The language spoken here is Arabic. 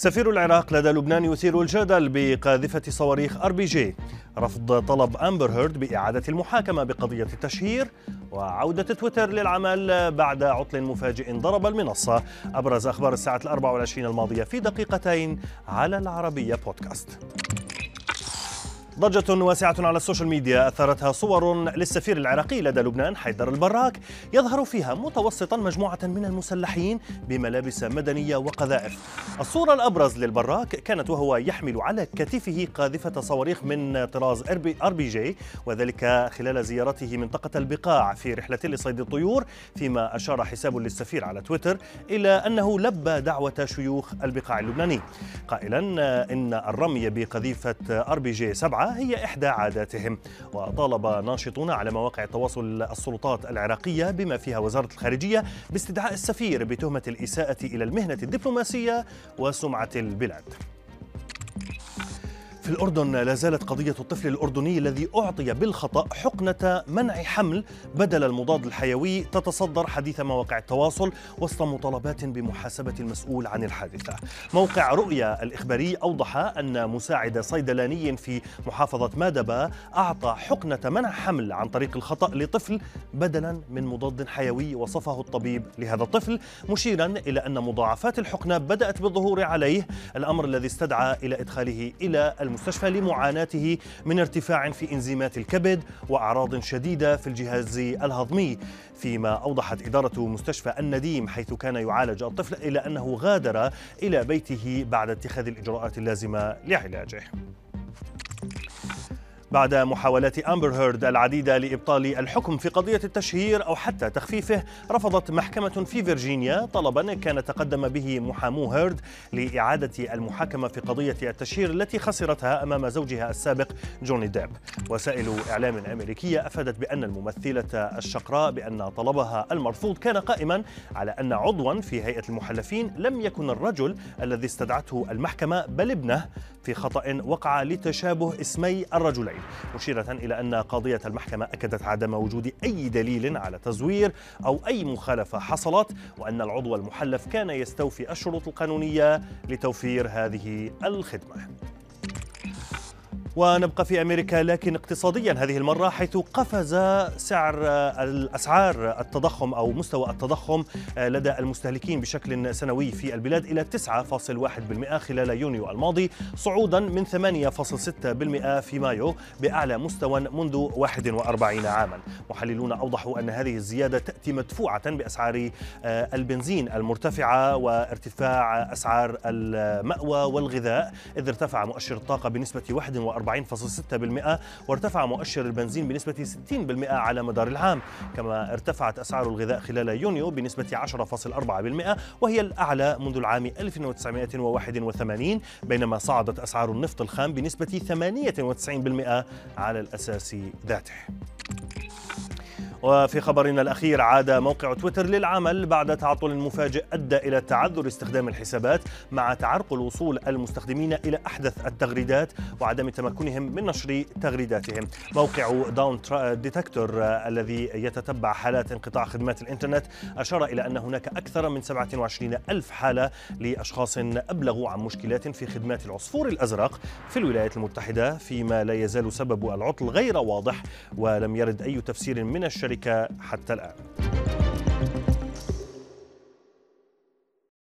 سفير العراق لدى لبنان يثير الجدل بقاذفة صواريخ آر بي جي. رفض طلب أمبر هيرد بإعادة المحاكمة بقضية التشهير وعودة تويتر للعمل بعد عطل مفاجئ ضرب المنصة. أبرز أخبار الساعة الأربع والعشرين الماضية في دقيقتين على العربية بودكاست. ضجة واسعة على ال social media أثارتها صور للسفير العراقي لدى لبنان حيدر البراك يظهر فيها متوسطا مجموعة من المسلحين بملابس مدنية وقذائف. الصورة الأبرز للبراك كانت وهو يحمل على كتفه قاذفة صواريخ من طراز إر بي جي وذلك خلال زيارته منطقة البقاع في رحلة لصيد الطيور فيما أشار حساب للسفير على تويتر إلى أنه لبى دعوة شيوخ البقاع اللبناني. قائلا إن الرمي بقذيفة إر بي جي 7 هي إحدى عاداتهم. وطالب ناشطون على مواقع التواصل السلطات العراقية بما فيها وزارة الخارجية باستدعاء السفير بتهمة الإساءة إلى المهنة الدبلوماسية وسمعة البلاد. في الأردن لا زالت قضية الطفل الأردني الذي أعطي بالخطأ حقنة منع حمل بدل المضاد الحيوي تتصدر حديث مواقع التواصل وسط مطالبات بمحاسبة المسؤول عن الحادثة. موقع رؤيا الإخباري أوضح أن مساعد صيدلاني في محافظة مادبا أعطى حقنة منع حمل عن طريق الخطأ لطفل بدلا من مضاد حيوي وصفه الطبيب لهذا الطفل مشيرا إلى أن مضاعفات الحقنة بدأت بالظهور عليه. الأمر الذي استدعى إلى إدخاله إلى المستشفى المستشفى لمعاناته من ارتفاع في إنزيمات الكبد وأعراض شديدة في الجهاز الهضمي فيما أوضحت إدارة مستشفى النديم حيث كان يعالج الطفل إلى أنه غادر إلى بيته بعد اتخاذ الإجراءات اللازمة لعلاجه. بعد محاولات أمبر هيرد العديدة لإبطال الحكم في قضية التشهير أو حتى تخفيفه رفضت محكمة في فيرجينيا طلبا كان تقدم به محامو هيرد لإعادة المحاكمة في قضية التشهير التي خسرتها أمام زوجها السابق جوني ديب. وسائل إعلام أمريكية أفادت بأن الممثلة الشقراء بأن طلبها المرفوض كان قائما على أن عضوا في هيئة المحلفين لم يكن الرجل الذي استدعته المحكمة بل ابنه في خطأ وقع لتشابه اسمي الرجلين مشيرة إلى أن قاضية المحكمة أكدت عدم وجود أي دليل على تزوير أو أي مخالفة حصلت وأن العضو المحلف كان يستوفي الشروط القانونية لتوفير هذه الخدمة. ونبقى في أمريكا لكن اقتصاديا هذه المرة حيث قفز سعر الأسعار التضخم أو مستوى التضخم لدى المستهلكين بشكل سنوي في البلاد إلى 9.1% خلال يونيو الماضي صعودا من 8.6% في مايو بأعلى مستوى منذ 41 عاما. محللون أوضحوا أن هذه الزيادة تأتي مدفوعة بأسعار البنزين المرتفعة وارتفاع أسعار المأوى والغذاء إذ ارتفع مؤشر الطاقة بنسبة 41 40.6% وارتفع مؤشر البنزين بنسبة 60% على مدار العام كما ارتفعت أسعار الغذاء خلال يونيو بنسبة 10.4% وهي الأعلى منذ العام 1981 بينما صعدت أسعار النفط الخام بنسبة 98% على الأساس ذاته. وفي خبرنا الأخير عاد موقع تويتر للعمل بعد تعطل مفاجئ أدى إلى تعذر استخدام الحسابات مع تعرقل وصول المستخدمين إلى أحدث التغريدات وعدم تمكنهم من نشر تغريداتهم. موقع داون ديتكتور الذي يتتبع حالات انقطاع خدمات الإنترنت أشار إلى أن هناك أكثر من 27 ألف حالة لأشخاص أبلغوا عن مشكلات في خدمات العصفور الأزرق في الولايات المتحدة فيما لا يزال سبب العطل غير واضح ولم يرد أي تفسير من الشركة حتى الآن.